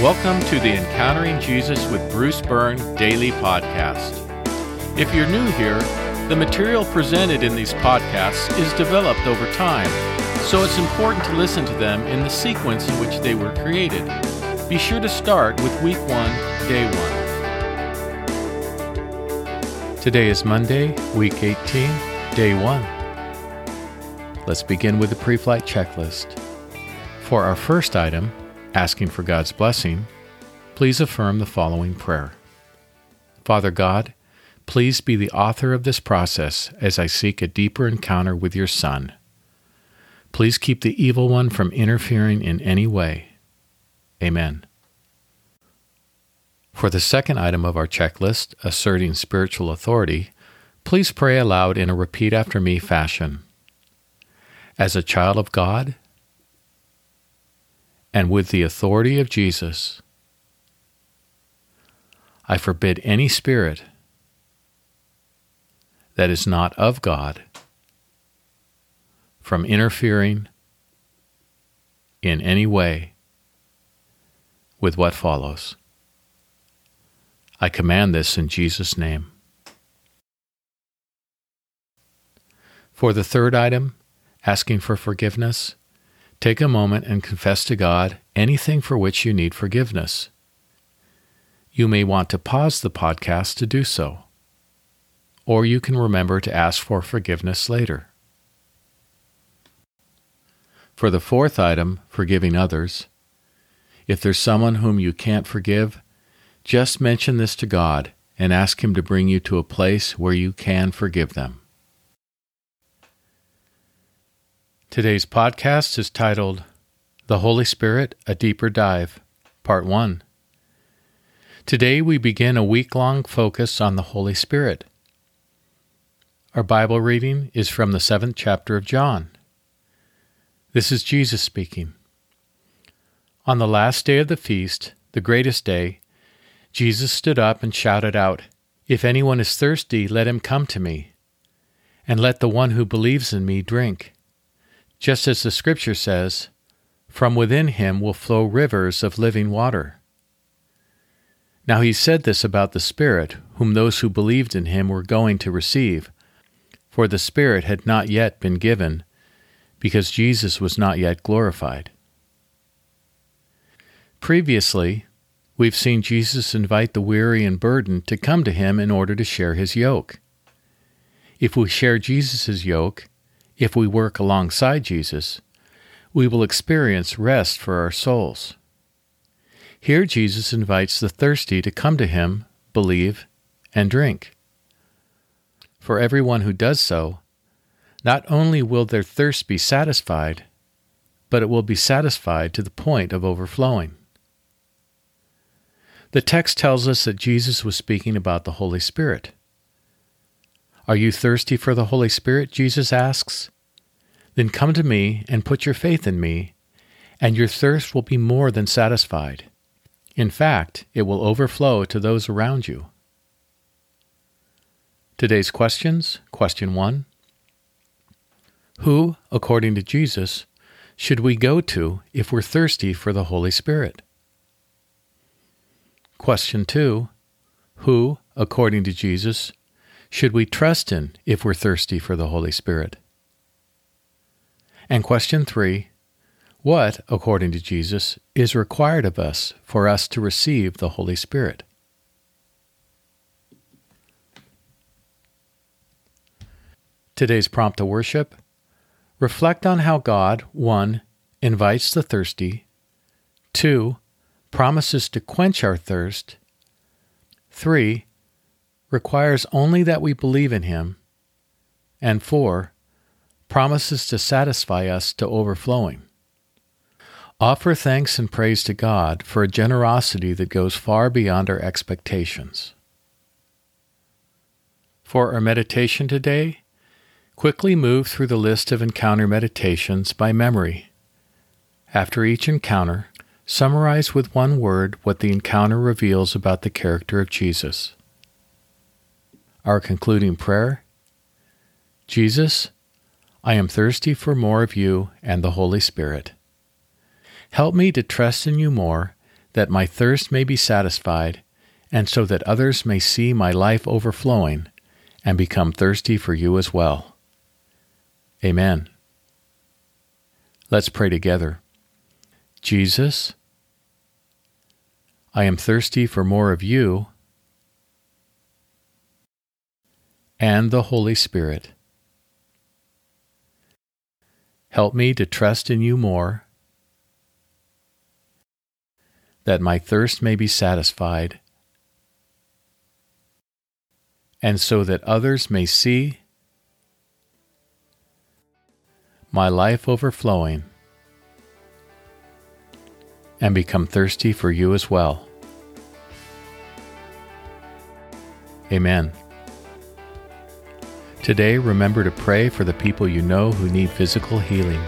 Welcome to the Encountering Jesus with Bruce Byrne daily podcast. If you're new here, the material presented in these podcasts is developed over time, so it's important to listen to them in the sequence in which they were created. Be sure to start with week 1, day 1. Today is Monday, week 18, day 1. Let's begin with the pre flight checklist. For our first item, asking for God's blessing, please affirm the following prayer Father God, please be the author of this process as I seek a deeper encounter with your Son. Please keep the evil one from interfering in any way. Amen. For the second item of our checklist, asserting spiritual authority, please pray aloud in a repeat after me fashion. As a child of God, and with the authority of Jesus, I forbid any spirit that is not of God from interfering in any way with what follows. I command this in Jesus' name. For the third item, asking for forgiveness, Take a moment and confess to God anything for which you need forgiveness. You may want to pause the podcast to do so, or you can remember to ask for forgiveness later. For the fourth item, forgiving others, if there's someone whom you can't forgive, just mention this to God and ask Him to bring you to a place where you can forgive them. Today's podcast is titled The Holy Spirit A Deeper Dive, Part 1. Today we begin a week long focus on the Holy Spirit. Our Bible reading is from the seventh chapter of John. This is Jesus speaking. On the last day of the feast, the greatest day, Jesus stood up and shouted out, If anyone is thirsty, let him come to me, and let the one who believes in me drink. Just as the Scripture says, From within him will flow rivers of living water. Now he said this about the Spirit, whom those who believed in him were going to receive, for the Spirit had not yet been given, because Jesus was not yet glorified. Previously, we've seen Jesus invite the weary and burdened to come to him in order to share his yoke. If we share Jesus' yoke, if we work alongside Jesus, we will experience rest for our souls. Here, Jesus invites the thirsty to come to him, believe, and drink. For everyone who does so, not only will their thirst be satisfied, but it will be satisfied to the point of overflowing. The text tells us that Jesus was speaking about the Holy Spirit. Are you thirsty for the Holy Spirit? Jesus asks. Then come to me and put your faith in me, and your thirst will be more than satisfied. In fact, it will overflow to those around you. Today's questions Question 1 Who, according to Jesus, should we go to if we're thirsty for the Holy Spirit? Question 2 Who, according to Jesus, should we trust in if we're thirsty for the Holy Spirit? And question three What, according to Jesus, is required of us for us to receive the Holy Spirit? Today's prompt to worship Reflect on how God, 1. invites the thirsty, 2. promises to quench our thirst, 3. Requires only that we believe in Him, and 4 promises to satisfy us to overflowing. Offer thanks and praise to God for a generosity that goes far beyond our expectations. For our meditation today, quickly move through the list of encounter meditations by memory. After each encounter, summarize with one word what the encounter reveals about the character of Jesus. Our concluding prayer Jesus, I am thirsty for more of you and the Holy Spirit. Help me to trust in you more that my thirst may be satisfied, and so that others may see my life overflowing and become thirsty for you as well. Amen. Let's pray together. Jesus, I am thirsty for more of you and the Holy Spirit. Help me to trust in you more, that my thirst may be satisfied, and so that others may see my life overflowing and become thirsty for you as well. Amen. Today, remember to pray for the people you know who need physical healing.